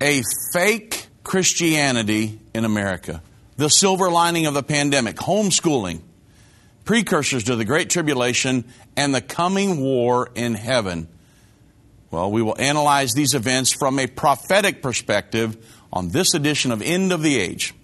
a fake Christianity in America. The silver lining of the pandemic, homeschooling, precursors to the Great Tribulation, and the coming war in heaven. Well, we will analyze these events from a prophetic perspective on this edition of End of the Age.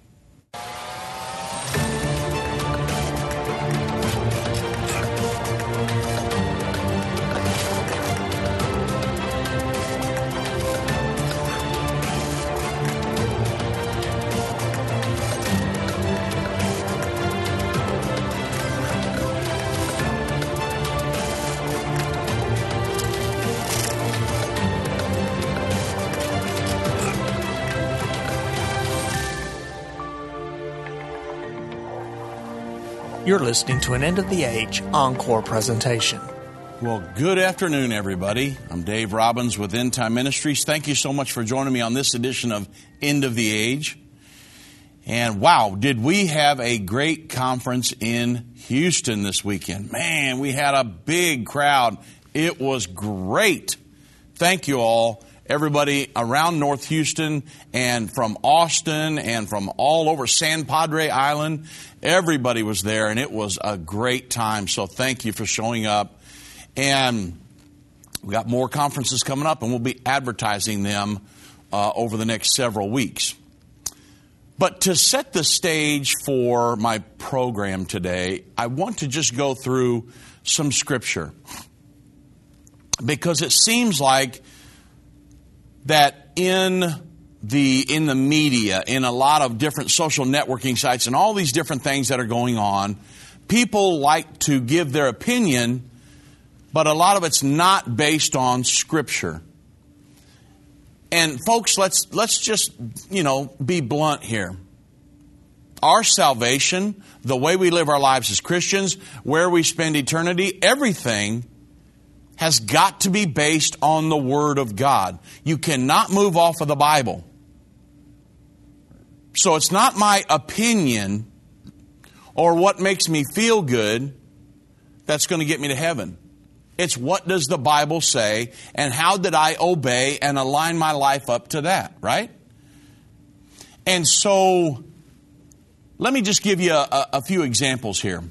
You're listening to an End of the Age encore presentation. Well, good afternoon, everybody. I'm Dave Robbins with End Time Ministries. Thank you so much for joining me on this edition of End of the Age. And wow, did we have a great conference in Houston this weekend? Man, we had a big crowd. It was great. Thank you all everybody around North Houston and from Austin and from all over San Padre Island. Everybody was there and it was a great time. So thank you for showing up. And we got more conferences coming up and we'll be advertising them uh, over the next several weeks. But to set the stage for my program today, I want to just go through some scripture. Because it seems like that in the in the media, in a lot of different social networking sites, and all these different things that are going on, people like to give their opinion, but a lot of it's not based on Scripture. And folks, let's let's just you know be blunt here. Our salvation, the way we live our lives as Christians, where we spend eternity, everything has got to be based on the Word of God. You cannot move off of the Bible. So it's not my opinion or what makes me feel good that's going to get me to heaven. It's what does the Bible say and how did I obey and align my life up to that, right? And so let me just give you a, a few examples here.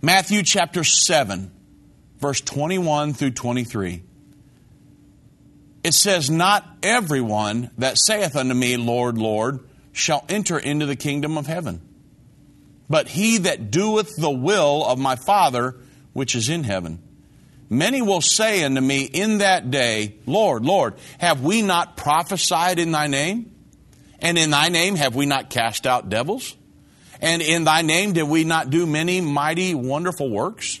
Matthew chapter 7 verse 21 through 23. It says, Not everyone that saith unto me, Lord, Lord, shall enter into the kingdom of heaven, but he that doeth the will of my Father which is in heaven. Many will say unto me in that day, Lord, Lord, have we not prophesied in thy name? And in thy name have we not cast out devils? And in thy name did we not do many mighty, wonderful works?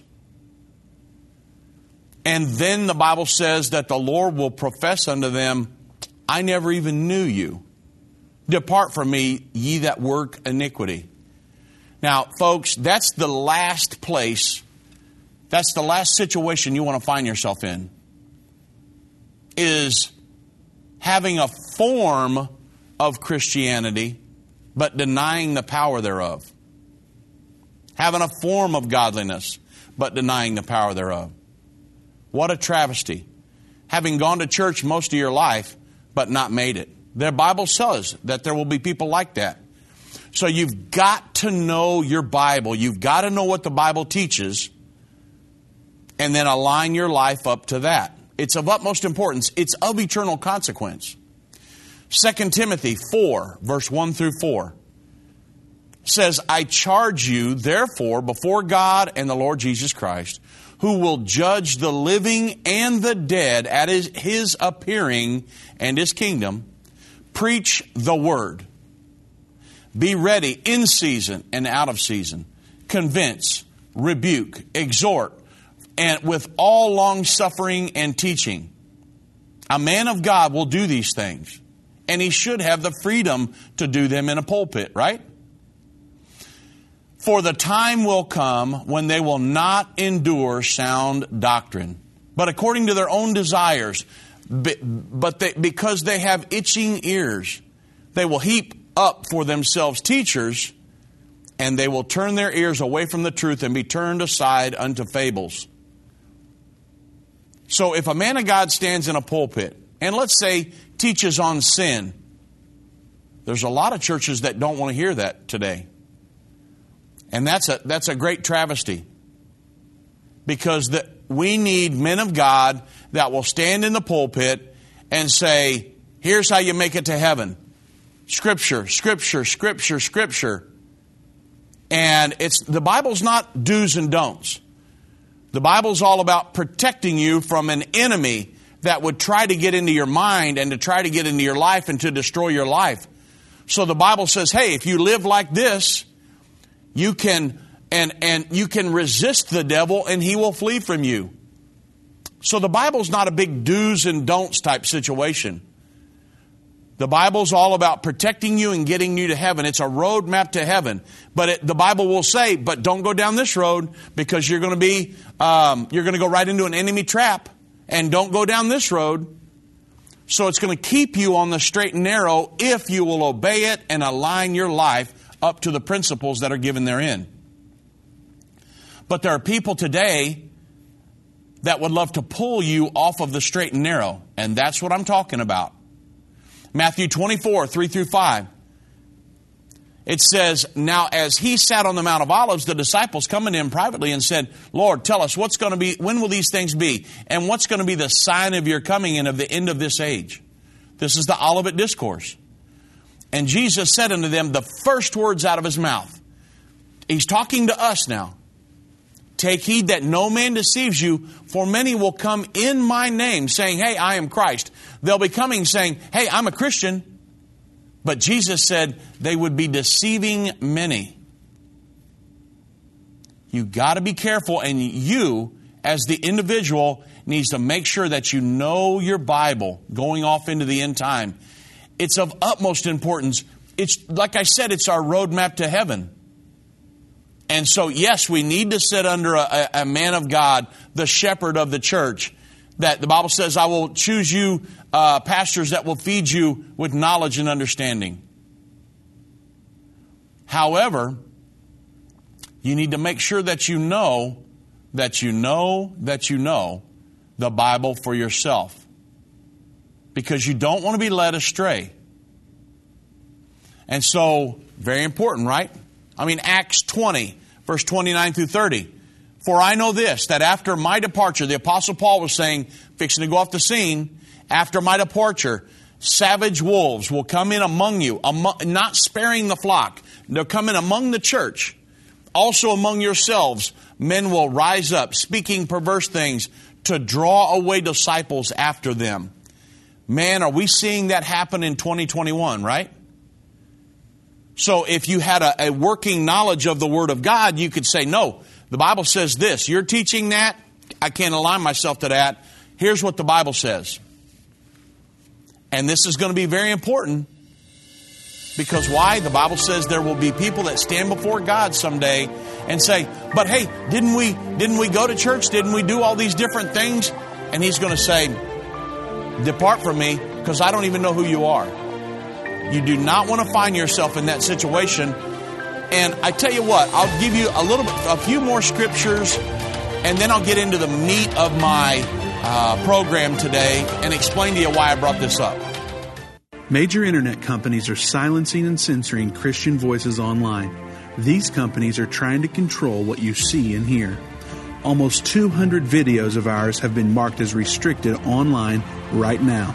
And then the Bible says that the Lord will profess unto them, I never even knew you. Depart from me, ye that work iniquity. Now, folks, that's the last place, that's the last situation you want to find yourself in, is having a form of Christianity, but denying the power thereof. Having a form of godliness, but denying the power thereof. What a travesty. Having gone to church most of your life, but not made it. The Bible says that there will be people like that. So you've got to know your Bible. You've got to know what the Bible teaches and then align your life up to that. It's of utmost importance. It's of eternal consequence. 2 Timothy 4, verse 1 through 4 says, I charge you, therefore, before God and the Lord Jesus Christ, who will judge the living and the dead at his, his appearing and his kingdom, preach the word. Be ready in season and out of season. Convince, rebuke, exhort, and with all long suffering and teaching. A man of God will do these things, and he should have the freedom to do them in a pulpit, right? For the time will come when they will not endure sound doctrine, but according to their own desires, but they, because they have itching ears, they will heap up for themselves teachers, and they will turn their ears away from the truth and be turned aside unto fables. So if a man of God stands in a pulpit, and let's say teaches on sin. There's a lot of churches that don't want to hear that today. And that's a, that's a great travesty. Because the, we need men of God that will stand in the pulpit and say, here's how you make it to heaven. Scripture, scripture, scripture, scripture. And it's the Bible's not do's and don'ts. The Bible's all about protecting you from an enemy that would try to get into your mind and to try to get into your life and to destroy your life. So the Bible says, hey, if you live like this, you can and and you can resist the devil and he will flee from you. So the Bible's not a big do's and don'ts type situation. The Bible's all about protecting you and getting you to heaven. It's a roadmap to heaven. But it, the Bible will say, but don't go down this road because you're going to be, um, you're going to go right into an enemy trap. And don't go down this road. So it's going to keep you on the straight and narrow if you will obey it and align your life up to the principles that are given therein. But there are people today that would love to pull you off of the straight and narrow. And that's what I'm talking about. Matthew 24, 3 through 5. It says, Now as he sat on the Mount of Olives, the disciples coming to him privately and said, Lord, tell us what's going to be, when will these things be? And what's going to be the sign of your coming and of the end of this age? This is the Olivet Discourse. And Jesus said unto them the first words out of his mouth. He's talking to us now. Take heed that no man deceives you, for many will come in my name, saying, Hey, I am Christ. They'll be coming saying, Hey, I'm a Christian. But Jesus said they would be deceiving many. You got to be careful, and you, as the individual, needs to make sure that you know your Bible going off into the end time. It's of utmost importance. It's like I said, it's our roadmap to heaven. And so, yes, we need to sit under a, a, man of God, the shepherd of the church. That the Bible says, I will choose you uh, pastors that will feed you with knowledge and understanding. However, you need to make sure that you know, that you know, that you know the Bible for yourself. Because you don't want to be led astray. And so, very important, right? I mean, Acts 20, verse 29 through 30. For I know this, that after my departure, the Apostle Paul was saying, fixing to go off the scene, after my departure, savage wolves will come in among you, among, not sparing the flock. They'll come in among the church. Also among yourselves, men will rise up, speaking perverse things to draw away disciples after them. Man, are we seeing that happen in 2021, right? So if you had a, a, working knowledge of the Word of God, you could say, no, the Bible says this. You're teaching that. I can't align myself to that. Here's what the Bible says. And this is going to be very important because why? The Bible says there will be people that stand before God someday and say, "But hey, didn't we didn't we go to church? Didn't we do all these different things?" And he's going to say, "Depart from me because I don't even know who you are." You do not want to find yourself in that situation. And I tell you what, I'll give you a little a few more scriptures, and then I'll get into the meat of my uh, program today and explain to you why I brought this up. Major internet companies are silencing and censoring Christian voices online. These companies are trying to control what you see and hear. Almost 200 videos of ours have been marked as restricted online right now.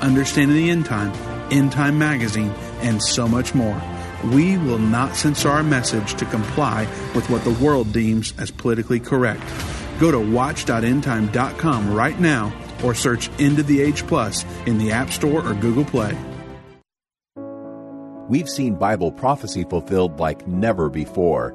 Understanding the End Time, End Time Magazine, and so much more. We will not censor our message to comply with what the world deems as politically correct. Go to watch.endtime.com right now or search End of the Age Plus in the App Store or Google Play. We've seen Bible prophecy fulfilled like never before.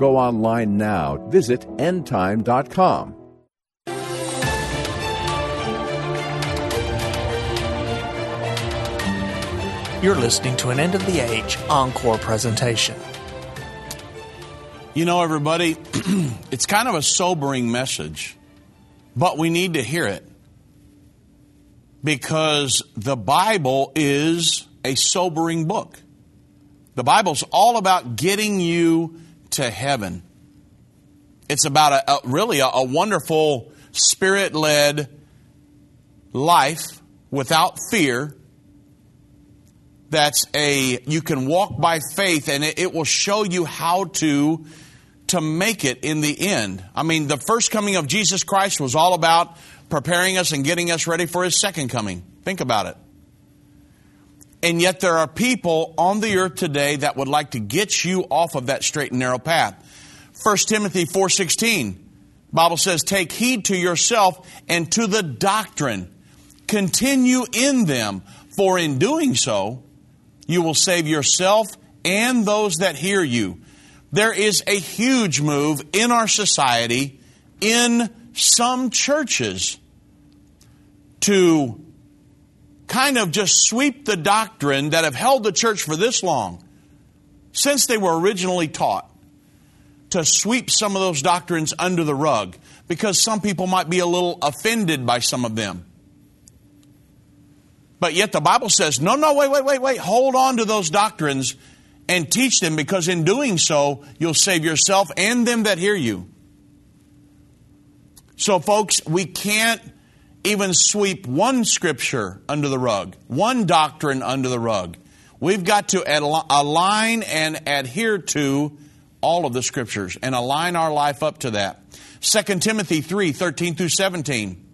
Go online now. Visit endtime.com. You're listening to an End of the Age Encore presentation. You know, everybody, it's kind of a sobering message, but we need to hear it because the Bible is a sobering book. The Bible's all about getting you to heaven. It's about a, a really a, a wonderful spirit led life without fear. That's a you can walk by faith and it, it will show you how to to make it in the end. I mean, the first coming of Jesus Christ was all about preparing us and getting us ready for his second coming. Think about it. And yet there are people on the earth today that would like to get you off of that straight and narrow path. 1 Timothy 4:16 Bible says take heed to yourself and to the doctrine. Continue in them for in doing so you will save yourself and those that hear you. There is a huge move in our society, in some churches, to kind of just sweep the doctrine that have held the church for this long, since they were originally taught, to sweep some of those doctrines under the rug, because some people might be a little offended by some of them. But yet the Bible says, no, no, wait, wait, wait, wait, hold on to those doctrines and teach them because in doing so, you'll save yourself and them that hear you. So, folks, we can't even sweep one scripture under the rug, one doctrine under the rug. We've got to align and adhere to all of the scriptures and align our life up to that. 2 Timothy 3 13 through 17.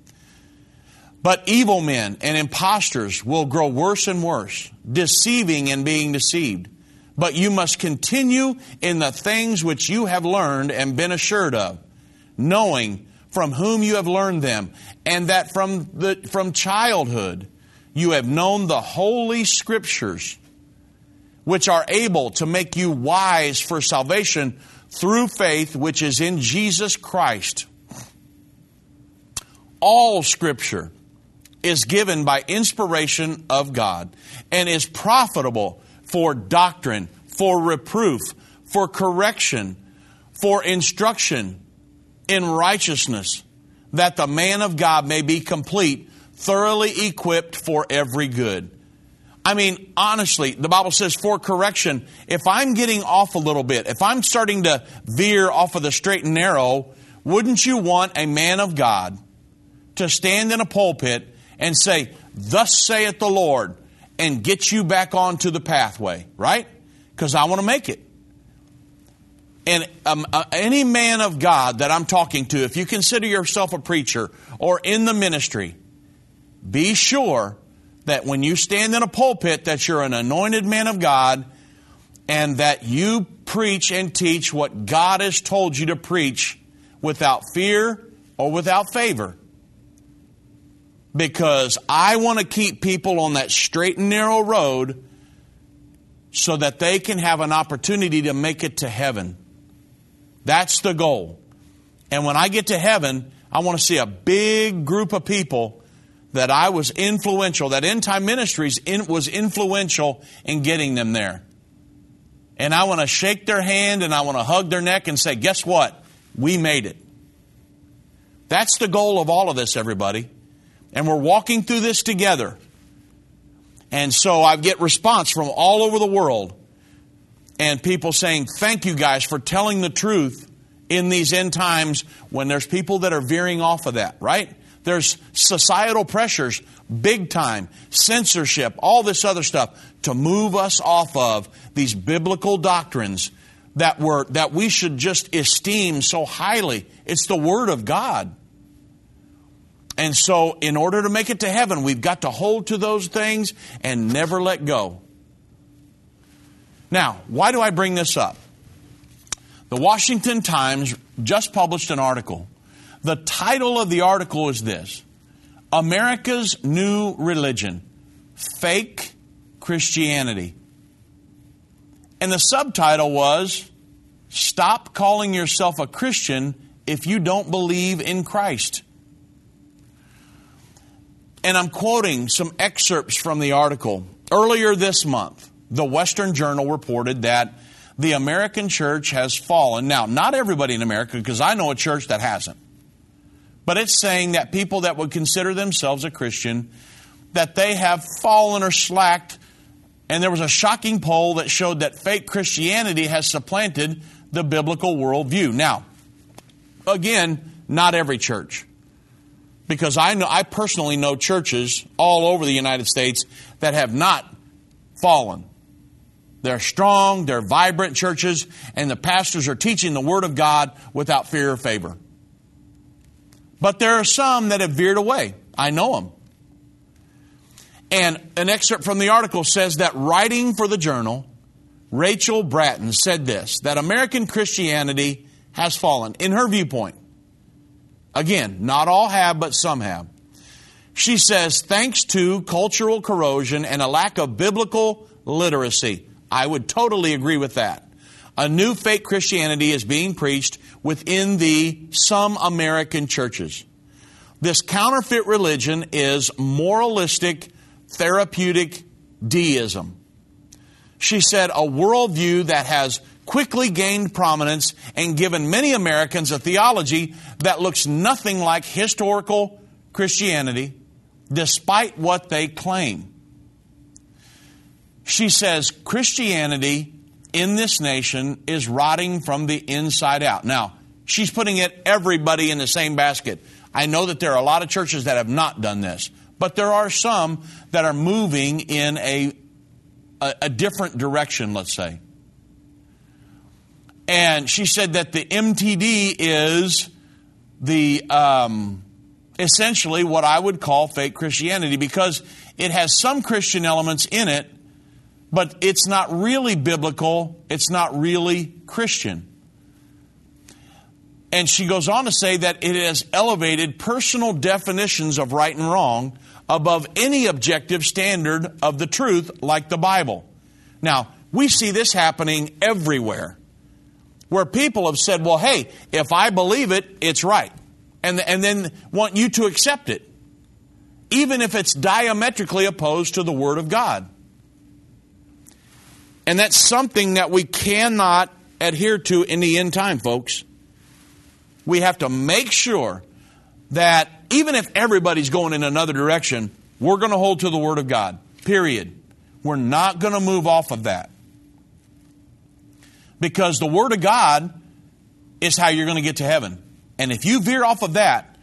But evil men and impostors will grow worse and worse, deceiving and being deceived but you must continue in the things which you have learned and been assured of, knowing from whom you have learned them, and that from, the, from childhood you have known the holy scriptures, which are able to make you wise for salvation through faith which is in Jesus Christ. All scripture is given by inspiration of God and is profitable for doctrine, for reproof, for correction, for instruction in righteousness, that the man of God may be complete, thoroughly equipped for every good. I mean, honestly, the Bible says for correction, if I'm getting off a little bit, if I'm starting to veer off of the straight and narrow, wouldn't you want a man of God to stand in a pulpit and say, Thus saith the Lord, and get you back onto the pathway, right? Because I want to make it. And um, uh, any man of God that I'm talking to, if you consider yourself a preacher or in the ministry, be sure that when you stand in a pulpit that you're an anointed man of God and that you preach and teach what God has told you to preach without fear or without favor because I want to keep people on that straight and narrow road so that they can have an opportunity to make it to heaven. That's the goal. And when I get to heaven, I want to see a big group of people that I was influential, that End Time Ministries in, was influential in getting them there. And I want to shake their hand and I want to hug their neck and say, guess what? We made it. That's the goal of all of this, everybody and we're walking through this together. And so I get response from all over the world and people saying, Thank you guys for telling the truth in these end times when there's people that are veering off of that, right? There's societal pressures, big time, censorship, all this other stuff to move us off of these biblical doctrines that were that we should just esteem so highly. It's the word of God. And so in order to make it to heaven, we've got to hold to those things and never let go. Now, why do I bring this up? The Washington Times just published an article. The title of the article is this America's New Religion Fake Christianity. And the subtitle was Stop calling yourself a Christian if you don't believe in Christ. And I'm quoting some excerpts from the article. Earlier this month, the Western Journal reported that the American church has fallen. Now, not everybody in America, because I know a church that hasn't. But it's saying that people that would consider themselves a Christian, that they have fallen or slacked. And there was a shocking poll that showed that fake Christianity has supplanted the biblical worldview. Now, again, not every church. Because I know I personally know churches all over the United States that have not fallen. They're strong, they're vibrant churches, and the pastors are teaching the Word of God without fear or favor. But there are some that have veered away. I know them. And an excerpt from the article says that writing for the journal, Rachel Bratton said this that American Christianity has fallen, in her viewpoint. Again, not all have, but some have. She says, thanks to cultural corrosion and a lack of biblical literacy. I would totally agree with that. A new fake Christianity is being preached within the some American churches. This counterfeit religion is moralistic, therapeutic deism. She said a worldview that has quickly gained prominence and given many Americans a theology that looks nothing like historical Christianity, despite what they claim. She says Christianity in this nation is rotting from the inside out. Now, she's putting it everybody in the same basket. I know that there are a lot of churches that have not done this, but there are some that are moving in a, a, a different direction, let's say. And she said that the MTD is the um, essentially what I would call fake Christianity because it has some Christian elements in it but it's not really biblical, it's not really Christian. And she goes on to say that it has elevated personal definitions of right and wrong above any objective standard of the truth, like the Bible. Now, we see this happening everywhere where people have said, well, hey, if I believe it, it's right. And, and then want you to accept it, even if it's diametrically opposed to the Word of God. And that's something that we cannot adhere to in the end time, folks. We have to make sure that even if everybody's going in another direction, we're going to hold to the Word of God. Period. We're not going to move off of that. Because the Word of God is how you're going to get to heaven. And if you veer off of that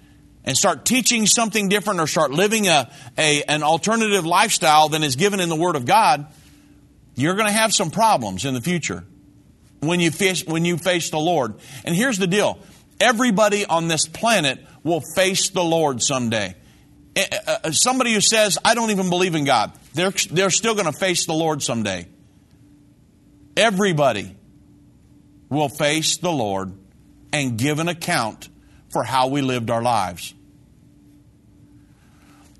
and start teaching something different or start living a, a an alternative lifestyle than is given in the Word of God, you're going to have some problems in the future when you face, when you face the Lord. And here's the deal. Everybody on this planet will face the Lord someday. Eh, eh, uh, somebody who says, I don't even believe in God, they're, they're still going to face the Lord someday. Everybody will face the Lord and give an account for how we lived our lives.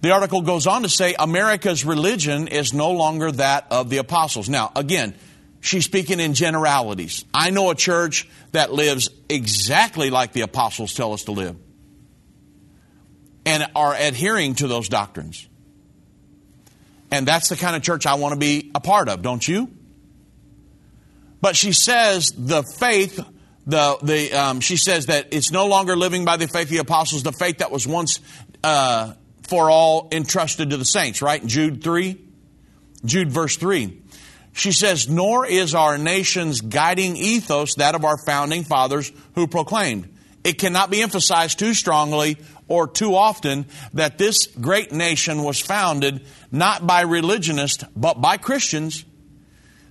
The article goes on to say America's religion is no longer that of the apostles. Now, again, she's speaking in generalities. I know a church that lives exactly like the apostles tell us to live and are adhering to those doctrines. And that's the kind of church I want to be a part of, don't you? But she says the faith, the, the, um, she says that it's no longer living by the faith of the apostles, the faith that was once uh, for all entrusted to the saints, right? Jude 3. Jude, verse 3. She says, Nor is our nation's guiding ethos that of our founding fathers who proclaimed. It cannot be emphasized too strongly or too often that this great nation was founded not by religionists, but by Christians,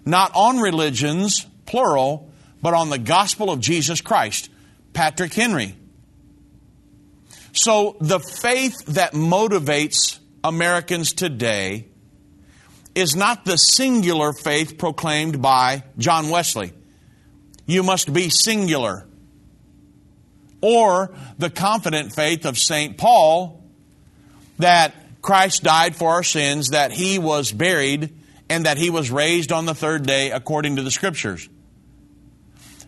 not on religions, plural, but on the gospel of Jesus Christ. Patrick Henry. So the faith that motivates Americans today is not the singular faith proclaimed by John Wesley. You must be singular. Or the confident faith of St. Paul that Christ died for our sins, that he was buried, and that he was raised on the third day according to the scriptures.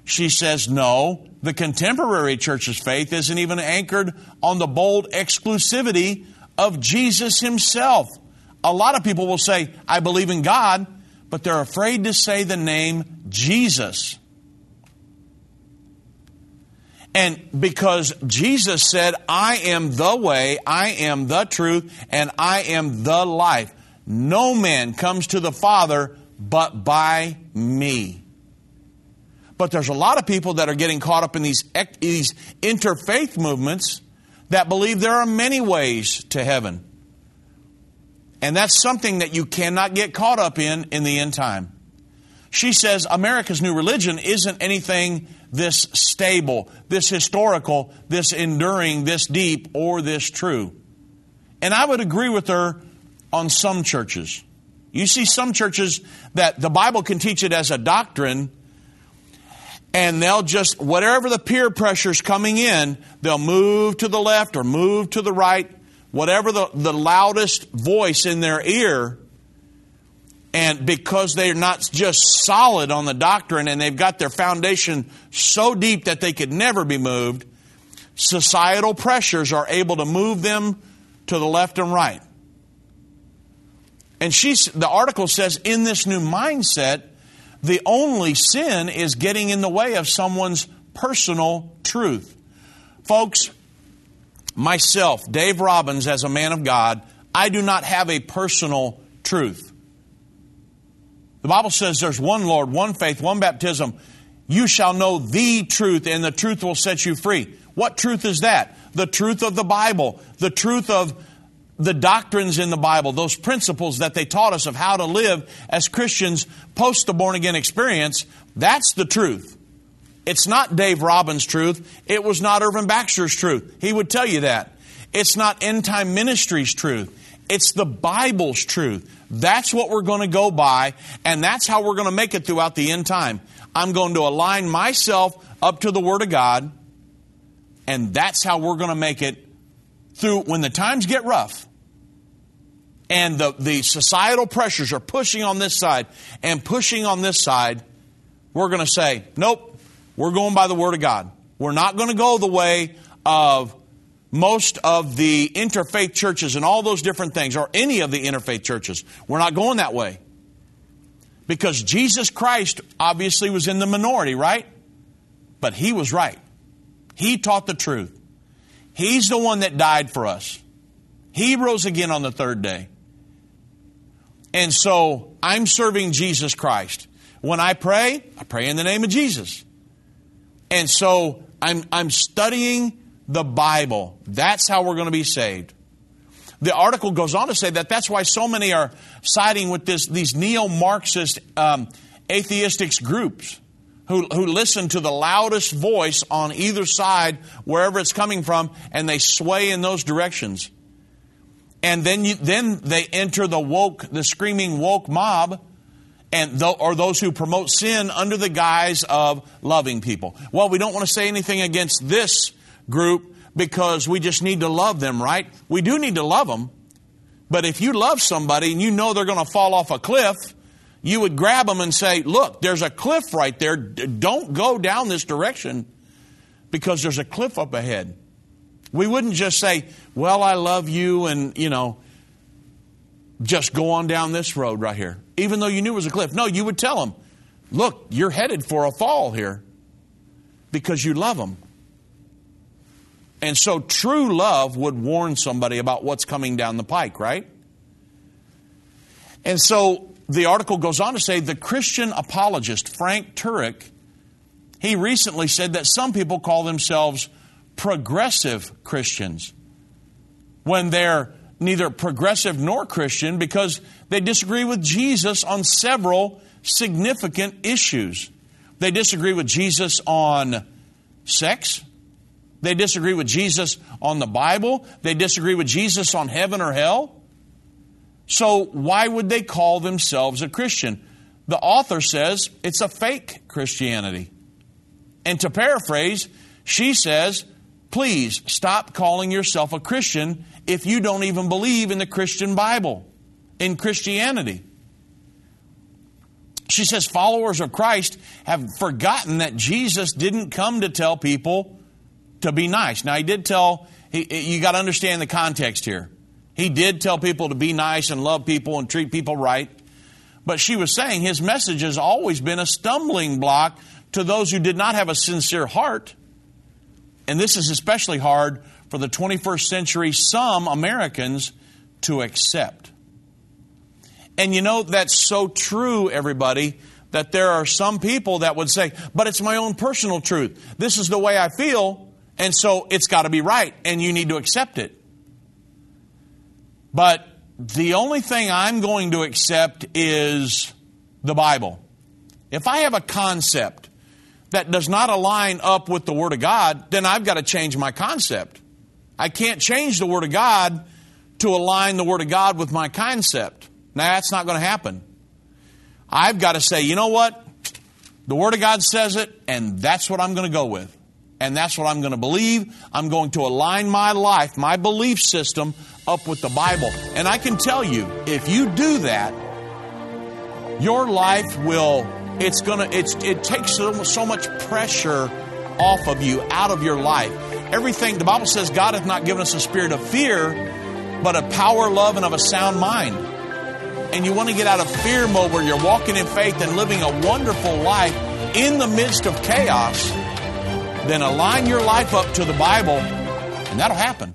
She says, no, the contemporary church's faith isn't even anchored on the bold exclusivity of Jesus himself. A lot of people will say, I believe in God, but they're afraid to say the name Jesus. And because Jesus said, I am the way, I am the truth, and I am the life. No man comes to the Father but by me. But there's a lot of people that are getting caught up in these, these interfaith movements that believe there are many ways to heaven. And that's something that you cannot get caught up in in the end time. She says America's new religion isn't anything this stable, this historical, this enduring, this deep, or this true. And I would agree with her on some churches. You see some churches that the Bible can teach it as a doctrine, and they'll just, whatever the peer pressure's coming in, they'll move to the left or move to the right, whatever the, the loudest voice in their ear. And because they're not just solid on the doctrine and they've got their foundation so deep that they could never be moved, societal pressures are able to move them to the left and right. And she's, the article says, in this new mindset, the only sin is getting in the way of someone's personal truth. Folks, myself, Dave Robbins, as a man of God, I do not have a personal truth. The Bible says there's one Lord, one faith, one baptism. You shall know the truth, and the truth will set you free. What truth is that? The truth of the Bible, the truth of the doctrines in the Bible, those principles that they taught us of how to live as Christians post the born again experience, that's the truth. It's not Dave Robbins' truth. It was not Irvin Baxter's truth. He would tell you that. It's not End Time Ministries' truth. It's the Bible's truth. That's what we're going to go by, and that's how we're going to make it throughout the end time. I'm going to align myself up to the Word of God, and that's how we're going to make it through when the times get rough and the, the societal pressures are pushing on this side and pushing on this side, we're going to say, nope, we're going by the Word of God. We're not going to go the way of most of the interfaith churches and all those different things, or any of the interfaith churches. We're not going that way. Because Jesus Christ obviously was in the minority, right? But he was right. He taught the truth. He's the one that died for us. He rose again on the third day. And so I'm serving Jesus Christ. When I pray, I pray in the name of Jesus. And so I'm, I'm studying the Bible. That's how we're going to be saved. The article goes on to say that that's why so many are siding with this, these neo Marxist um, atheistic groups who, who listen to the loudest voice on either side, wherever it's coming from, and they sway in those directions. And then, you, then they enter the woke, the screaming woke mob, and th- or those who promote sin under the guise of loving people. Well, we don't want to say anything against this group because we just need to love them, right? We do need to love them. But if you love somebody and you know they're going to fall off a cliff, you would grab them and say, Look, there's a cliff right there. Don't go down this direction because there's a cliff up ahead. We wouldn't just say, Well, I love you, and, you know, just go on down this road right here, even though you knew it was a cliff. No, you would tell them, Look, you're headed for a fall here because you love them. And so true love would warn somebody about what's coming down the pike, right? And so the article goes on to say the Christian apologist Frank Turek, he recently said that some people call themselves progressive Christians when they're neither progressive nor Christian because they disagree with Jesus on several significant issues. They disagree with Jesus on sex. They disagree with Jesus on the Bible. They disagree with Jesus on heaven or hell. So, why would they call themselves a Christian? The author says it's a fake Christianity. And to paraphrase, she says, please stop calling yourself a Christian if you don't even believe in the Christian Bible, in Christianity. She says followers of Christ have forgotten that Jesus didn't come to tell people to be nice. Now, he did tell, he, you got to understand the context here. He did tell people to be nice and love people and treat people right. But she was saying his message has always been a stumbling block to those who did not have a sincere heart. And this is especially hard for the 21st century, some Americans to accept. And you know, that's so true, everybody, that there are some people that would say, but it's my own personal truth. This is the way I feel, and so it's got to be right, and you need to accept it. But the only thing I'm going to accept is the Bible. If I have a concept that does not align up with the Word of God, then I've got to change my concept. I can't change the Word of God to align the Word of God with my concept. Now, that's not going to happen. I've got to say, you know what? The Word of God says it, and that's what I'm going to go with. And that's what I'm going to believe. I'm going to align my life, my belief system, up with the Bible. And I can tell you, if you do that, your life will, it's to, it's, it takes so, so much pressure off of you, out of your life. Everything, the Bible says God hath not given us a spirit of fear, but a power, love, and of a sound mind and you want to get out of fear mode where you're walking in faith and living a wonderful life in the midst of chaos, then align your life up to the Bible, and that'll happen.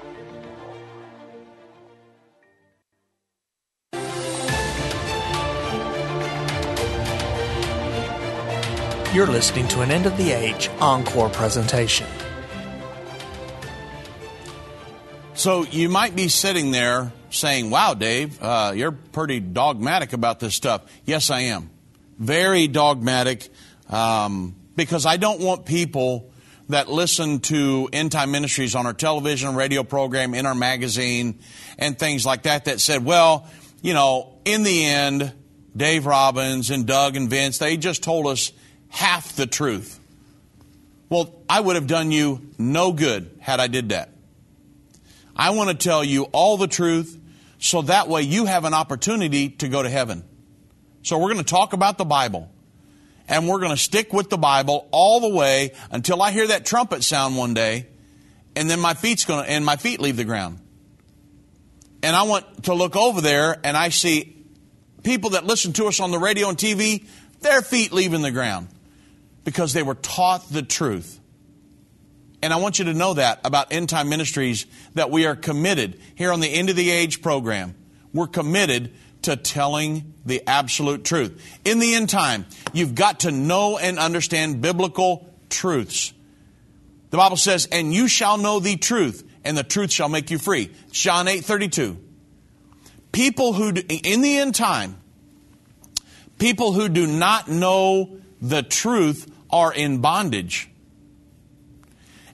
You're listening to an End of the Age encore presentation. So you might be sitting there saying, Wow, Dave, uh, you're pretty dogmatic about this stuff. Yes, I am. Very dogmatic um, because I don't want people that listen to End Time Ministries on our television radio program, in our magazine, and things like that that said, Well, you know, in the end, Dave Robbins and Doug and Vince, they just told us half the truth. Well, I would have done you no good had I did that. I want to tell you all the truth so that way you have an opportunity to go to heaven. So we're going to talk about the Bible. and we're going to stick with the Bible all the way until I hear that trumpet sound one day, and then my feet's going to, and my feet leave the ground. And I want to look over there and I see people that listen to us on the radio and TV, their feet leaving the ground because they were taught the truth. And I want you to know that about End Time Ministries that we are committed here on the End of the Age program. We're committed to telling the absolute truth. In the end time, you've got to know and understand biblical truths. The Bible says, and you shall know the truth, and the truth shall make you free. John 8 32. People who, do, in the end time, people who do not know the truth are in bondage.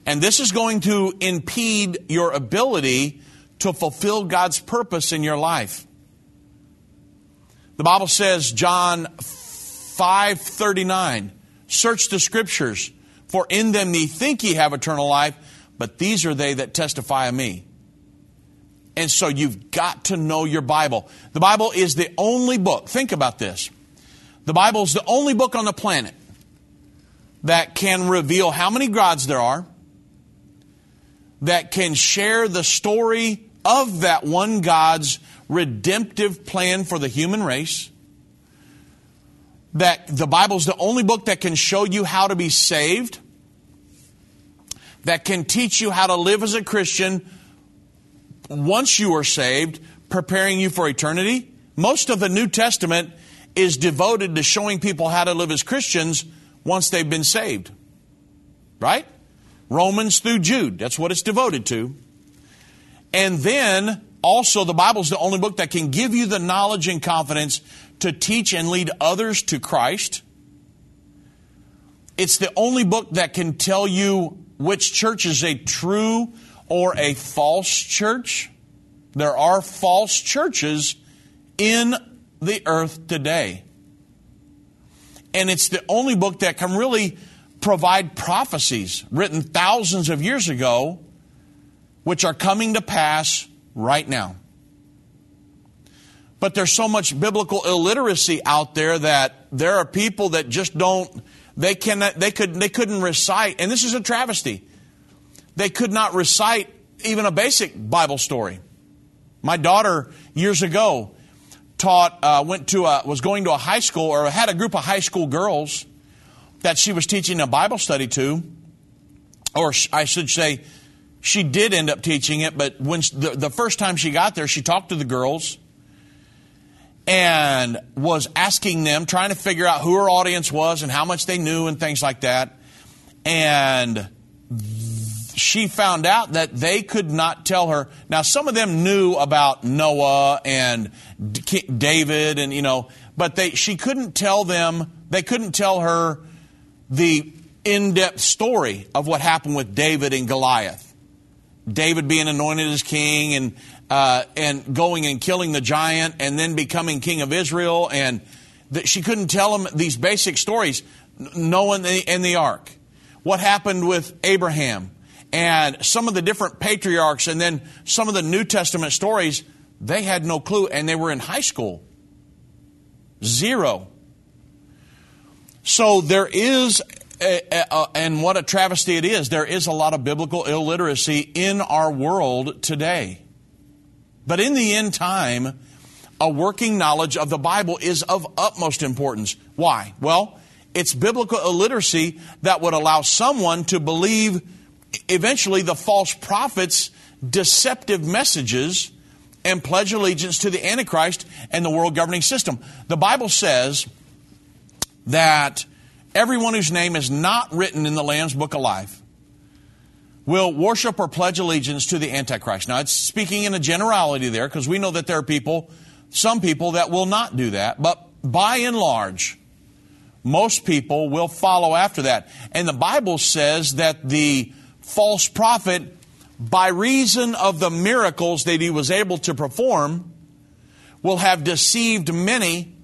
And this is going to impede your ability to fulfill God's purpose in your life. The Bible says, John 5:39, search the scriptures, for in them ye think ye have eternal life, but these are they that testify of me. And so you've got to know your Bible. The Bible is the only book, think about this. The Bible is the only book on the planet that can reveal how many gods there are, that can share the story of that one God's redemptive plan for the human race. That the Bible's the only book that can show you how to be saved, that can teach you how to live as a Christian once you are saved, preparing you for eternity. Most of the New Testament is devoted to showing people how to live as Christians once they've been saved. Right? Romans through Jude. That's what it's devoted to. And then also, the Bible is the only book that can give you the knowledge and confidence to teach and lead others to Christ. It's the only book that can tell you which church is a true or a false church. There are false churches in the earth today. And it's the only book that can really provide prophecies written thousands of years ago, which are coming to pass right now. But there's so much biblical illiteracy out there that there are people that just don't they cannot they could they couldn't recite and this is a travesty. They could not recite even a basic Bible story. My daughter years ago taught uh, went to a was going to a high school or had a group of high school girls that she was teaching a Bible study to, or I should say, she did end up teaching it. But when the, the first time she got there, she talked to the girls and was asking them, trying to figure out who her audience was and how much they knew and things like that. And she found out that they could not tell her. Now, some of them knew about Noah and David, and you know, but they she couldn't tell them. They couldn't tell her the in-depth story of what happened with David and Goliath. David being anointed as king and uh, and going and killing the giant and then becoming king of Israel and that she couldn't tell them these basic stories. Noah and the, and the ark, what happened with Abraham, and some of the different patriarchs and then some of the New Testament stories, they had no clue and they were in high school. Zero. So there is, a, a, and what a travesty it is, there is a lot of biblical illiteracy in our world today. But in the end time, a working knowledge of the Bible is of utmost importance. Why? Well, it's biblical illiteracy that would allow someone to believe eventually the false prophets' deceptive messages and pledge allegiance to the Antichrist and the world governing system. The Bible says that everyone whose name is not written in the Lamb's book of life will worship or pledge allegiance to the Antichrist. Now, it's speaking in a generality there because we know that there are people, some people that will not do that, but by and large, most people will follow after that. And the Bible says that the false prophet, by reason of the miracles that he was able to perform, will have deceived many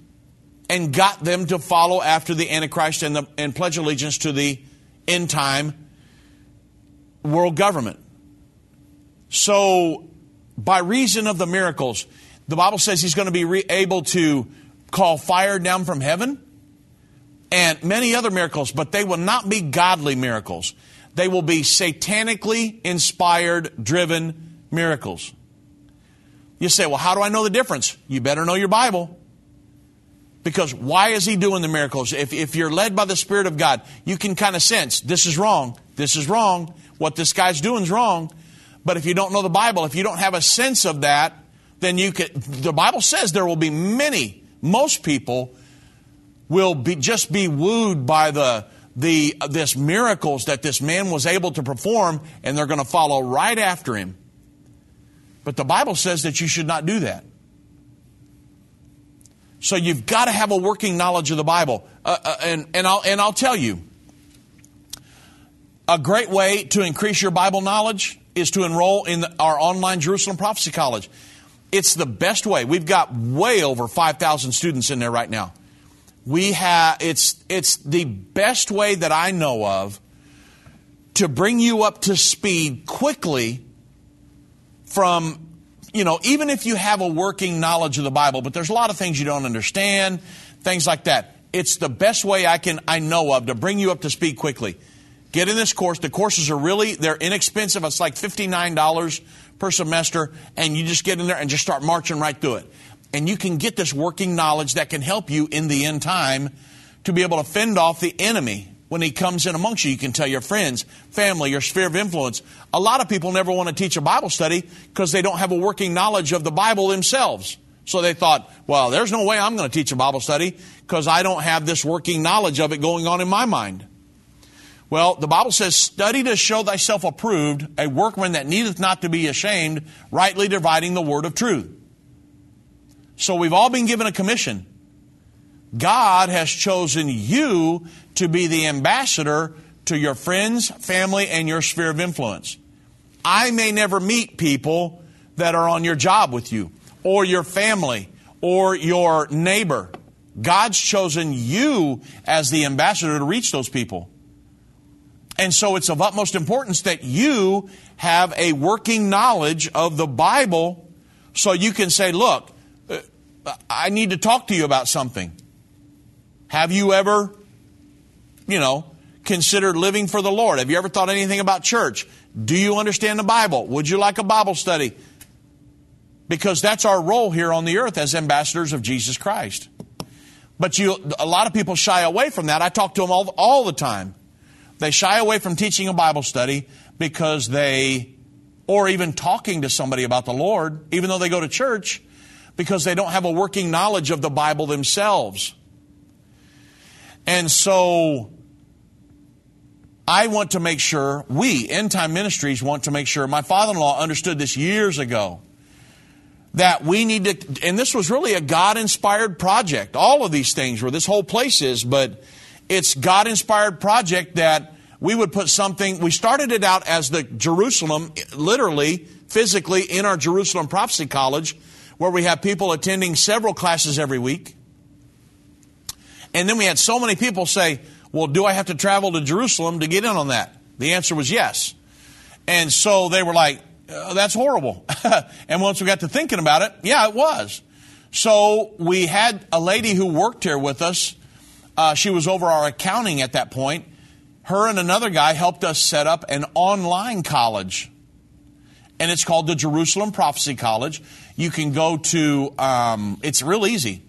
and got them to follow after the Antichrist and, the, and pledge allegiance to the end time world government. So, by reason of the miracles, the Bible says he's going to be re- able to call fire down from heaven and many other miracles, but they will not be godly miracles. They will be satanically inspired, driven miracles. You say, well, how do I know the difference? You better know your Bible. Because why is he doing the miracles? If, if you're led by the Spirit of God, you can kind of sense this is wrong, this is wrong, what this guy's doing is wrong. But if you don't know the Bible, if you don't have a sense of that, then you could. The Bible says there will be many, most people will be just be wooed by the the this miracles that this man was able to perform, and they're going to follow right after him. But the Bible says that you should not do that. So you've got to have a working knowledge of the Bible, uh, uh, and and I'll and I'll tell you. A great way to increase your Bible knowledge is to enroll in the, our online Jerusalem Prophecy College. It's the best way. We've got way over 5,000 students in there right now. We have it's it's the best way that I know of to bring you up to speed quickly from you know, even if you have a working knowledge of the Bible, but there's a lot of things you don't understand, things like that. It's the best way I can I know of to bring you up to speed quickly. Get in this course. The courses are really they're inexpensive. It's like $59 per semester and you just get in there and just start marching right through it and you can get this working knowledge that can help you in the end time to be able to fend off the enemy when he comes in amongst you. You can tell your friends, family, your sphere of influence. A lot of people never want to teach a Bible study because they don't have a working knowledge of the Bible themselves. So they thought, well, there's no way I'm going to teach a Bible study because I don't have this working knowledge of it going on in my mind. Well, the Bible says, study to show thyself approved, a workman that needeth not to be ashamed, rightly dividing the word of truth. So we've all been given a commission. God has chosen you to be the ambassador to your friends, family, and your sphere of influence. I may never meet people that are on your job with you, or your family, or your neighbor. God's chosen you as the ambassador to reach those people. And so it's of utmost importance that you have a working knowledge of the Bible so you can say, look, I need to talk to you about something. Have you ever, you know, considered living for the Lord? Have you ever thought anything about church? Do you understand the Bible? Would you like a Bible study? Because that's our role here on the earth as ambassadors of Jesus Christ. But you, a lot of people shy away from that. I talk to them all, all the time. They shy away from teaching a Bible study because they, or even talking to somebody about the Lord, even though they go to church, because they don't have a working knowledge of the Bible themselves. And so I want to make sure, we, End Time Ministries, want to make sure, my father in law understood this years ago, that we need to, and this was really a God inspired project. All of these things where this whole place is, but it's God inspired project that we would put something, we started it out as the Jerusalem, literally, physically, in our Jerusalem Prophecy College where we have people attending several classes every week. And then we had so many people say, Well, do I have to travel to Jerusalem to get in on that? The answer was yes. And so they were like, oh, That's horrible. and once we got to thinking about it, yeah, it was. So we had a lady who worked here with us. Uh, she was over our accounting at that point. Her and another guy helped us set up an online college. And it's called the Jerusalem Prophecy College you can go to, um, it's real easy.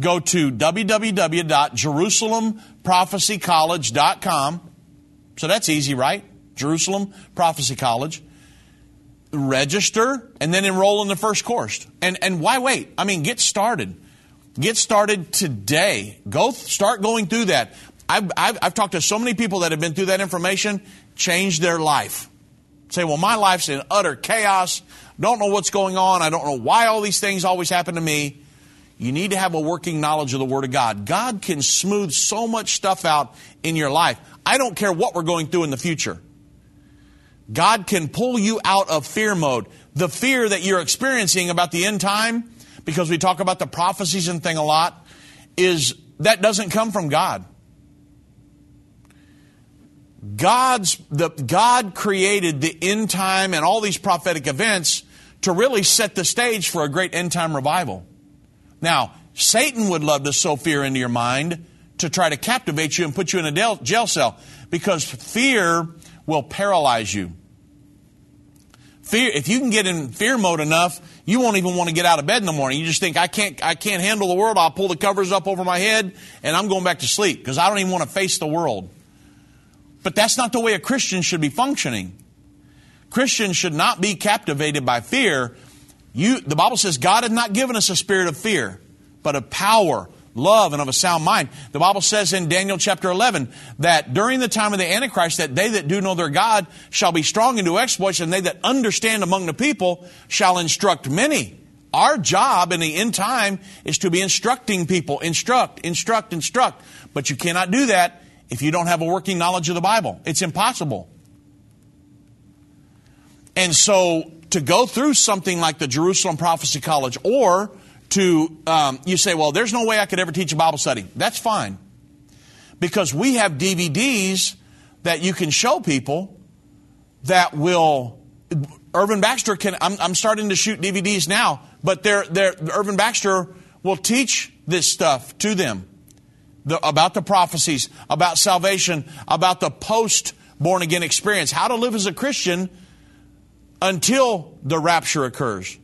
Go to www.jerusalemprophecycollege.com. So that's easy, right? Jerusalem Prophecy College. Register and then enroll in the first course. And, and why wait? I mean, get started. Get started today. Go start going through that. I've, I've, I've talked to so many people that have been through that information, changed their life. Say, well, my life's in utter chaos. Don't know what's going on. I don't know why all these things always happen to me. You need to have a working knowledge of the Word of God. God can smooth so much stuff out in your life. I don't care what we're going through in the future. God can pull you out of fear mode. The fear that you're experiencing about the end time, because we talk about the prophecies and thing a lot, is that doesn't come from God. God's the God created the end time and all these prophetic events to really set the stage for a great end time revival. Now, Satan would love to sow fear into your mind to try to captivate you and put you in a jail cell because fear will paralyze you. Fear, if you can get in fear mode enough, you won't even want to get out of bed in the morning. You just think, I can't, I can't handle the world. I'll pull the covers up over my head and I'm going back to sleep because I don't even want to face the world. But that's not the way a Christian should be functioning. Christians should not be captivated by fear. You, the Bible says God has not given us a spirit of fear, but of power, love, and of a sound mind. The Bible says in Daniel chapter 11 that during the time of the Antichrist, that they that do know their God shall be strong and do exploits, and they that understand among the people shall instruct many. Our job in the end time is to be instructing people. Instruct, instruct, instruct. But you cannot do that if you don't have a working knowledge of the Bible. It's impossible. And so to go through something like the Jerusalem Prophecy College or to, um, you say, well, there's no way I could ever teach a Bible study. That's fine. Because we have DVDs that you can show people that will, Irvin Baxter can, I'm, I'm starting to shoot DVDs now, but they're, they're, Irvin Baxter will teach this stuff to them the, about the prophecies, about salvation, about the post born again experience, how to live as a Christian until the rapture occurs.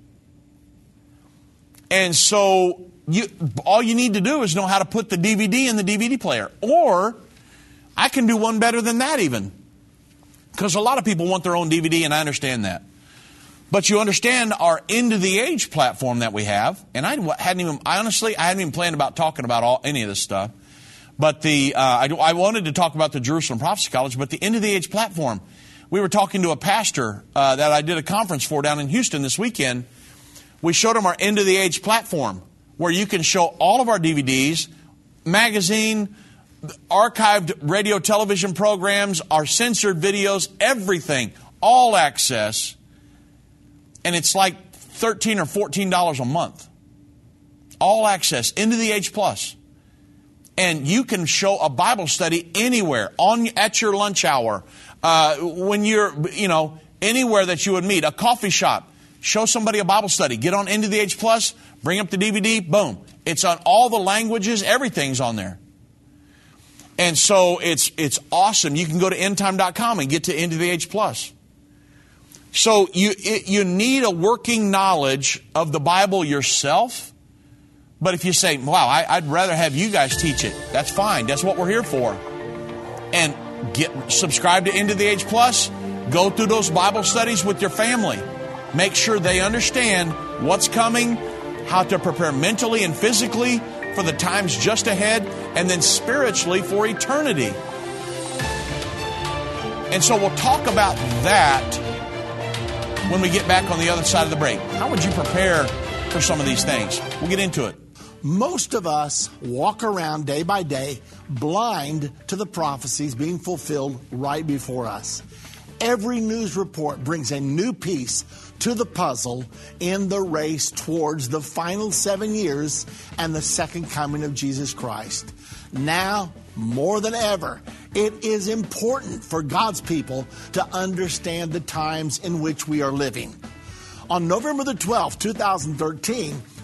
And so you, all you need to do is know how to put the DVD in the DVD player. Or I can do one better than that even. Because a lot of people want their own DVD, and I understand that. But you understand our end of the age platform that we have, and I hadn't even, I honestly, I hadn't even planned about talking about all, any of this stuff. But the, uh, I, I wanted to talk about the Jerusalem Prophecy College, but the end of the age platform. We were talking to a pastor uh, that I did a conference for down in Houston this weekend, we showed him our end of the age platform where you can show all of our DVDs, magazine, archived radio television programs, our censored videos, everything, all access. And it's like 13 or 14 dollars a month. All access End of the Age Plus. And you can show a Bible study anywhere, on at your lunch hour, uh, when you're, you know, anywhere that you would meet, a coffee shop show somebody a Bible study. Get on End of the Age Plus, bring up the DVD, boom. It's on all the languages, everything's on there. And so it's it's awesome. You can go to endtime.com and get to End of the Age Plus. So you it, you need a working knowledge of the Bible yourself. But if you say, "Wow, I, would rather have you guys teach it," that's fine. That's what we're here for. And get subscribe to End of the Age Plus. Go through those Bible studies with your family. Make sure they understand what's coming, how to prepare mentally and physically for the times just ahead, and then spiritually for eternity. And so we'll talk about that when we get back on the other side of the break. How would you prepare for some of these things? We'll get into it. Most of us walk around day by day blind to the prophecies being fulfilled right before us. Every news report brings a new piece to the puzzle in the race towards the final seven years and the second coming of Jesus Christ. Now, more than ever, it is important for God's people to understand the times in which we are living. On November the 12th, 2013,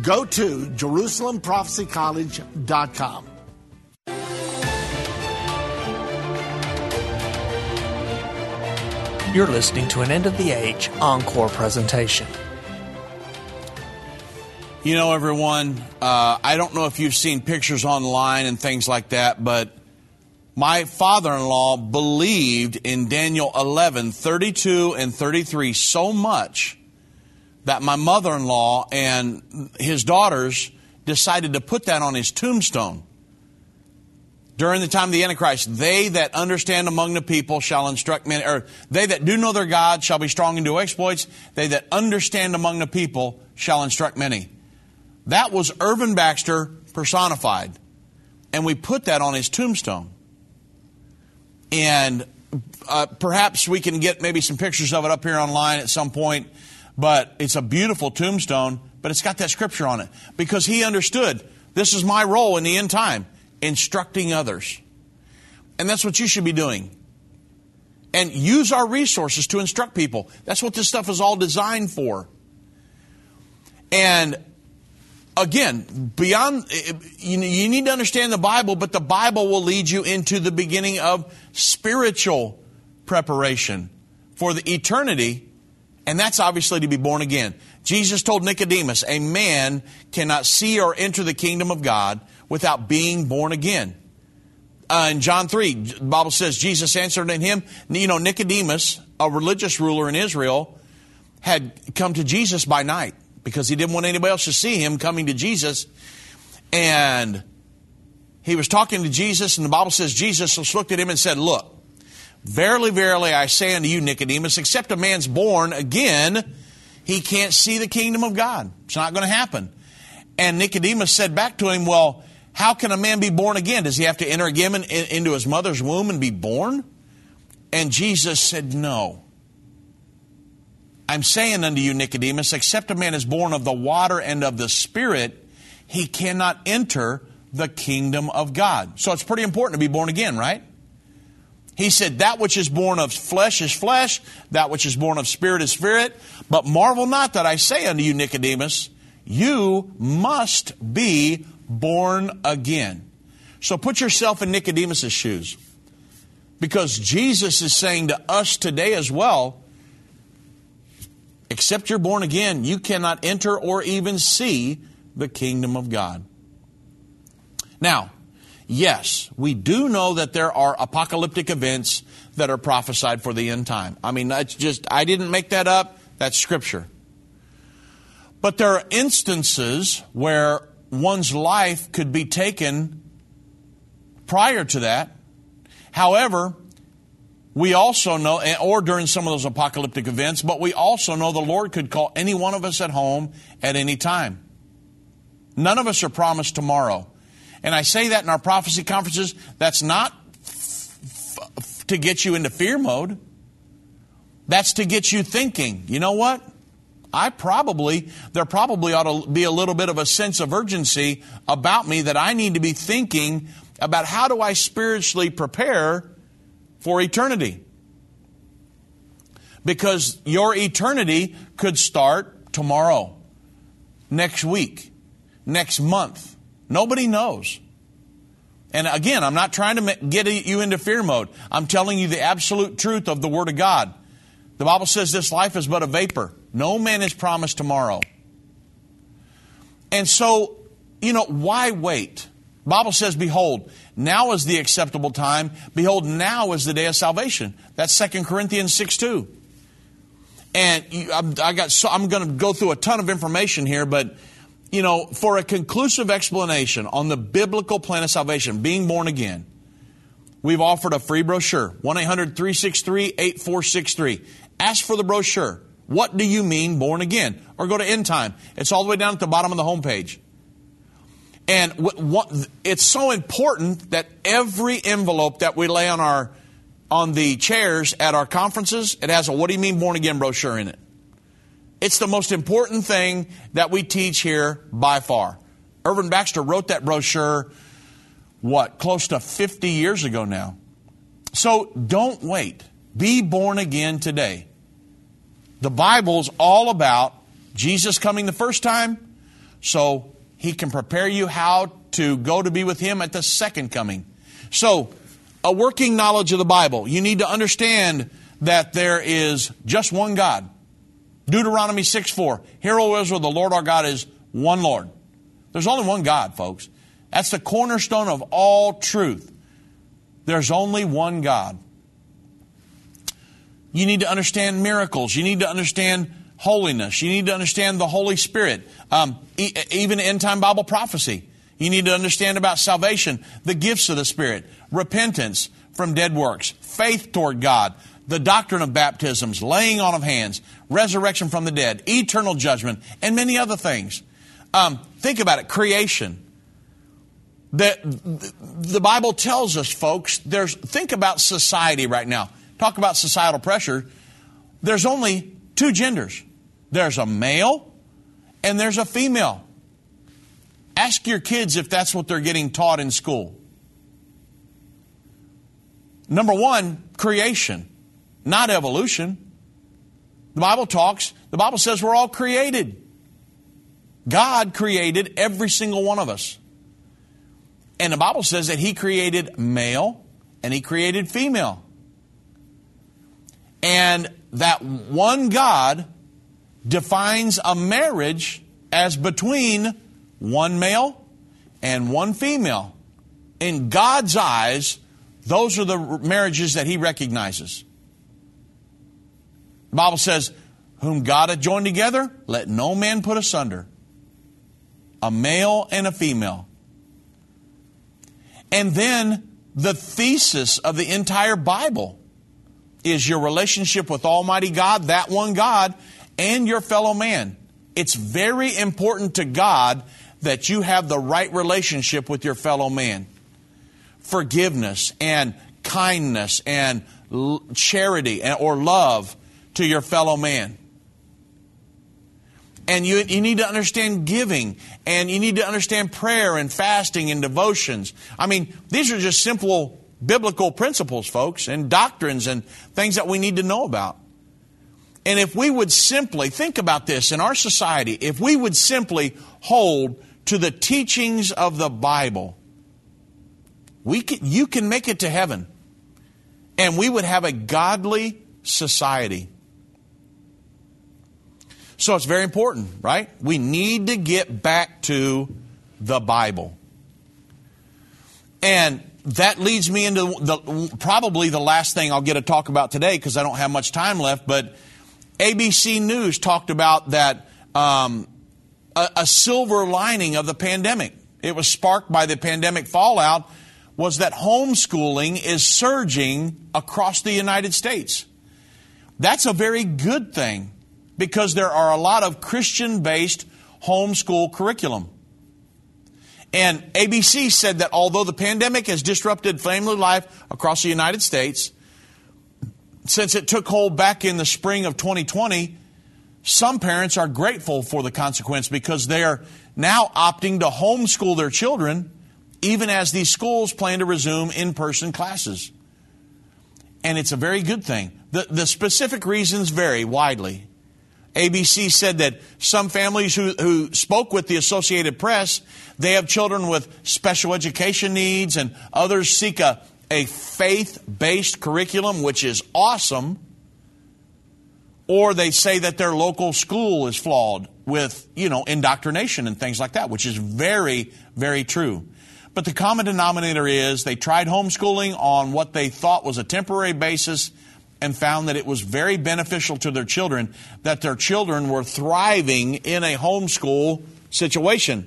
Go to JerusalemProphecyCollege.com. You're listening to an End of the Age Encore presentation. You know, everyone, uh, I don't know if you've seen pictures online and things like that, but my father in law believed in Daniel 11 32 and 33 so much that my mother in law and his daughters decided to put that on his tombstone. During the time of the Antichrist, they that understand among the people shall instruct men, or they that do know their God shall be strong and do exploits. They that understand among the people shall instruct many. That was Irvin Baxter personified. And we put that on his tombstone. and uh, perhaps we can get maybe some pictures of it up here online at some point. But it's a beautiful tombstone, but it's got that scripture on it because he understood this is my role in the end time, instructing others. And that's what you should be doing. And use our resources to instruct people. That's what this stuff is all designed for. And again, beyond, you need to understand the Bible, but the Bible will lead you into the beginning of spiritual preparation for the eternity, and that's obviously to be born again. Jesus told Nicodemus, a man cannot see or enter the kingdom of God without being born again. Uh, in John 3, the Bible says, Jesus answered in him, you know, Nicodemus, a religious ruler in Israel, had come to Jesus by night because he didn't want anybody else to see him coming to Jesus. And he was talking to Jesus, and the Bible says Jesus looked at him and said, Look, verily, verily, I say unto you, Nicodemus, except a man's born again, he can't see the kingdom of God. It's not going to happen. And Nicodemus said back to him, Well, how can a man be born again? Does he have to enter again in, in, into his mother's womb and be born? And Jesus said, No. I'm saying unto you, Nicodemus, except a man is born of the water and of the Spirit, he cannot enter the kingdom of God. So it's pretty important to be born again, right? He said, That which is born of flesh is flesh, that which is born of spirit is spirit. But marvel not that I say unto you, Nicodemus, you must be born again. So put yourself in Nicodemus' shoes. Because Jesus is saying to us today as well, Except you're born again, you cannot enter or even see the kingdom of God. Now, yes, we do know that there are apocalyptic events that are prophesied for the end time. I mean, that's just, I didn't make that up, that's scripture. But there are instances where one's life could be taken prior to that. However, we also know, eh, or during some of those apocalyptic events, but we also know the Lord could call any one of us at home at any time. None of us are promised tomorrow. And I say that in our prophecy conferences. That's not f- f- to get you into fear mode. That's to get you thinking, you know what? I probably, there probably ought to be a little bit of a sense of urgency about me that I need to be thinking about how do I spiritually prepare for eternity. Because your eternity could start tomorrow, next week, next month. Nobody knows. And again, I'm not trying to get you into fear mode. I'm telling you the absolute truth of the Word of God. The Bible says this life is but a vapor. No man is promised tomorrow. And so, you know, why wait? Bible says, Behold, now is the acceptable time. Behold, now is the day of salvation. That's 2 Corinthians 6 2. And I got so, I'm going to go through a ton of information here, but you know, for a conclusive explanation on the biblical plan of salvation, being born again, we've offered a free brochure 1 800 363 8463. Ask for the brochure. What do you mean born again? Or go to End Time. It's all the way down at the bottom of the homepage. And what, it's so important that every envelope that we lay on our on the chairs at our conferences, it has a "What do you mean born again?" brochure in it. It's the most important thing that we teach here by far. Irvin Baxter wrote that brochure, what, close to 50 years ago now. So don't wait. Be born again today. The Bible's all about Jesus coming the first time. So he can prepare you how to go to be with Him at the second coming. So, a working knowledge of the Bible. You need to understand that there is just one God. Deuteronomy 6 4. Hear, O Israel, the Lord our God is one Lord. There's only one God, folks. That's the cornerstone of all truth. There's only one God. You need to understand miracles. You need to understand holiness. You need to understand the Holy Spirit. Um, e- even end time Bible prophecy. You need to understand about salvation, the gifts of the Spirit, repentance from dead works, faith toward God, the doctrine of baptisms, laying on of hands, resurrection from the dead, eternal judgment, and many other things. Um, think about it creation. that the Bible tells us, folks, there's think about society right now. Talk about societal pressure. There's only two genders. There's a male and there's a female. Ask your kids if that's what they're getting taught in school. Number one, creation, not evolution. The Bible talks, the Bible says we're all created. God created every single one of us. And the Bible says that He created male and He created female. And that one God defines a marriage as between one male and one female. In God's eyes, those are the marriages that He recognizes. The Bible says, Whom God hath joined together, let no man put asunder. A male and a female. And then the thesis of the entire Bible is your relationship with Almighty God, that one God, and your fellow man. It's very important to God that you have the right relationship with your fellow man. Forgiveness and kindness and charity or love to your fellow man. And you, you need to understand giving, and you need to understand prayer and fasting and devotions. I mean, these are just simple biblical principles, folks, and doctrines and things that we need to know about. And if we would simply think about this in our society, if we would simply hold to the teachings of the Bible, we can, you can make it to heaven. And we would have a godly society. So it's very important, right? We need to get back to the Bible. And that leads me into the, probably the last thing I'll get to talk about today because I don't have much time left. But ABC News talked about that um, a, a silver lining of the pandemic. It was sparked by the pandemic fallout. Was that homeschooling is surging across the United States? That's a very good thing because there are a lot of Christian based homeschool curriculum. And ABC said that although the pandemic has disrupted family life across the United States, since it took hold back in the spring of 2020, some parents are grateful for the consequence because they are now opting to homeschool their children even as these schools plan to resume in person classes. And it's a very good thing. The, the specific reasons vary widely. ABC said that some families who, who spoke with the Associated Press, they have children with special education needs, and others seek a, a faith based curriculum, which is awesome. Or they say that their local school is flawed with, you know, indoctrination and things like that, which is very, very true. But the common denominator is they tried homeschooling on what they thought was a temporary basis and found that it was very beneficial to their children, that their children were thriving in a homeschool situation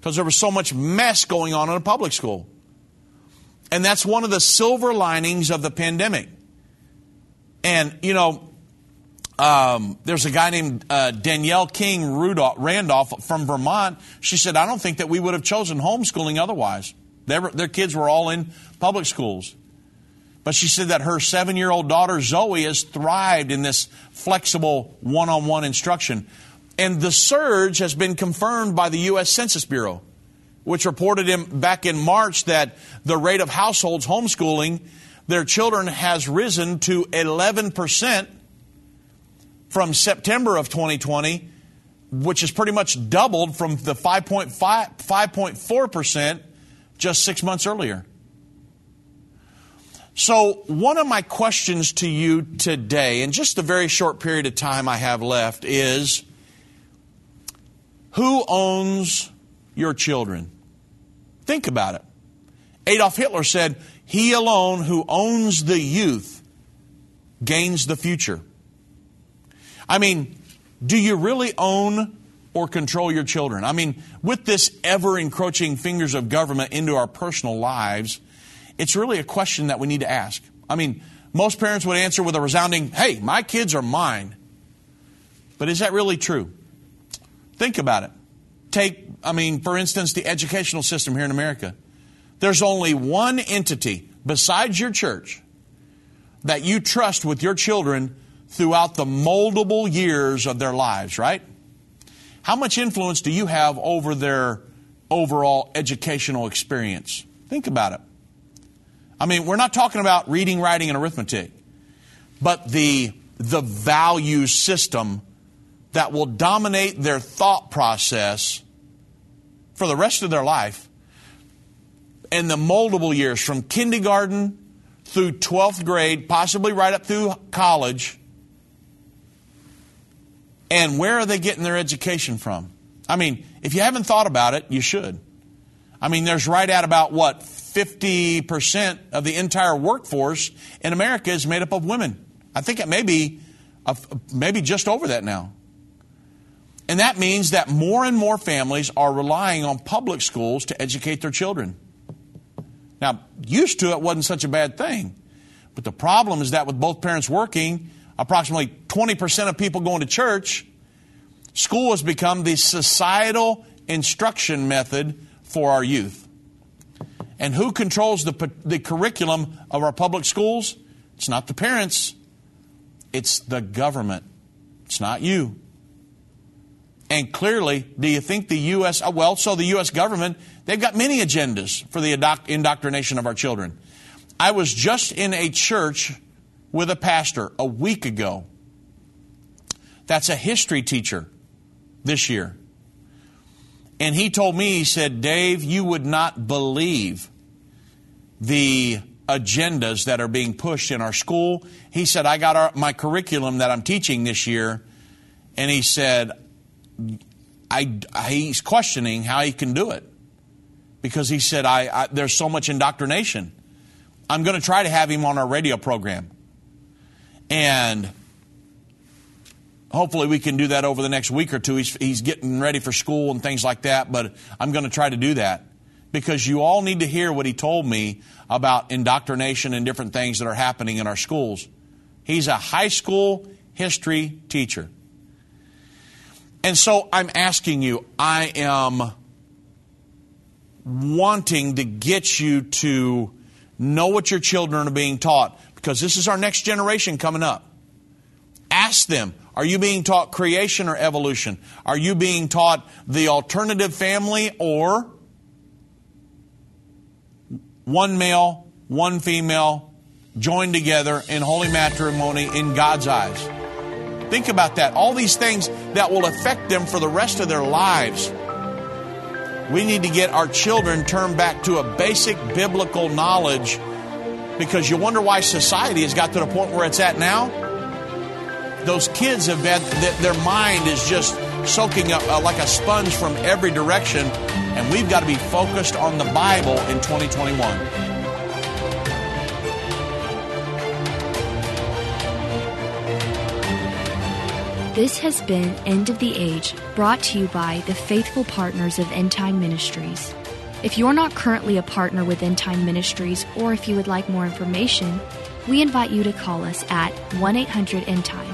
because there was so much mess going on in a public school. And that's one of the silver linings of the pandemic. And, you know, um, there's a guy named uh, Danielle King Rudolph, Randolph from Vermont. She said, I don't think that we would have chosen homeschooling otherwise. Their, their kids were all in public schools. But she said that her seven year old daughter Zoe has thrived in this flexible one on one instruction. And the surge has been confirmed by the U.S. Census Bureau, which reported in, back in March that the rate of households homeschooling their children has risen to 11% from September of 2020, which is pretty much doubled from the 5.4% just six months earlier. So, one of my questions to you today, in just the very short period of time I have left, is who owns your children? Think about it. Adolf Hitler said, He alone who owns the youth gains the future. I mean, do you really own or control your children? I mean, with this ever encroaching fingers of government into our personal lives, it's really a question that we need to ask. I mean, most parents would answer with a resounding, hey, my kids are mine. But is that really true? Think about it. Take, I mean, for instance, the educational system here in America. There's only one entity besides your church that you trust with your children throughout the moldable years of their lives, right? How much influence do you have over their overall educational experience? Think about it. I mean, we're not talking about reading, writing, and arithmetic, but the, the value system that will dominate their thought process for the rest of their life and the moldable years from kindergarten through 12th grade, possibly right up through college. And where are they getting their education from? I mean, if you haven't thought about it, you should. I mean, there's right at about what, 50% of the entire workforce in America is made up of women. I think it may be, maybe just over that now. And that means that more and more families are relying on public schools to educate their children. Now, used to it wasn't such a bad thing. But the problem is that with both parents working, approximately 20% of people going to church, school has become the societal instruction method for our youth. And who controls the, the curriculum of our public schools? It's not the parents, it's the government. It's not you. And clearly, do you think the U.S., uh, well, so the U.S. government, they've got many agendas for the indoctrination of our children. I was just in a church with a pastor a week ago. That's a history teacher this year. And he told me, he said, Dave, you would not believe the agendas that are being pushed in our school. He said, I got our, my curriculum that I'm teaching this year. And he said, I, he's questioning how he can do it because he said, I, I there's so much indoctrination. I'm going to try to have him on our radio program. And hopefully we can do that over the next week or two. He's, he's getting ready for school and things like that, but I'm going to try to do that because you all need to hear what he told me about indoctrination and different things that are happening in our schools. He's a high school history teacher. And so I'm asking you, I am wanting to get you to know what your children are being taught because this is our next generation coming up. Ask them, are you being taught creation or evolution? Are you being taught the alternative family or one male, one female, joined together in holy matrimony in God's eyes? Think about that. All these things that will affect them for the rest of their lives. We need to get our children turned back to a basic biblical knowledge because you wonder why society has got to the point where it's at now. Those kids have been, their mind is just soaking up uh, like a sponge from every direction, and we've got to be focused on the Bible in 2021. This has been End of the Age, brought to you by the faithful partners of End Time Ministries. If you're not currently a partner with End Time Ministries, or if you would like more information, we invite you to call us at 1 800 End Time.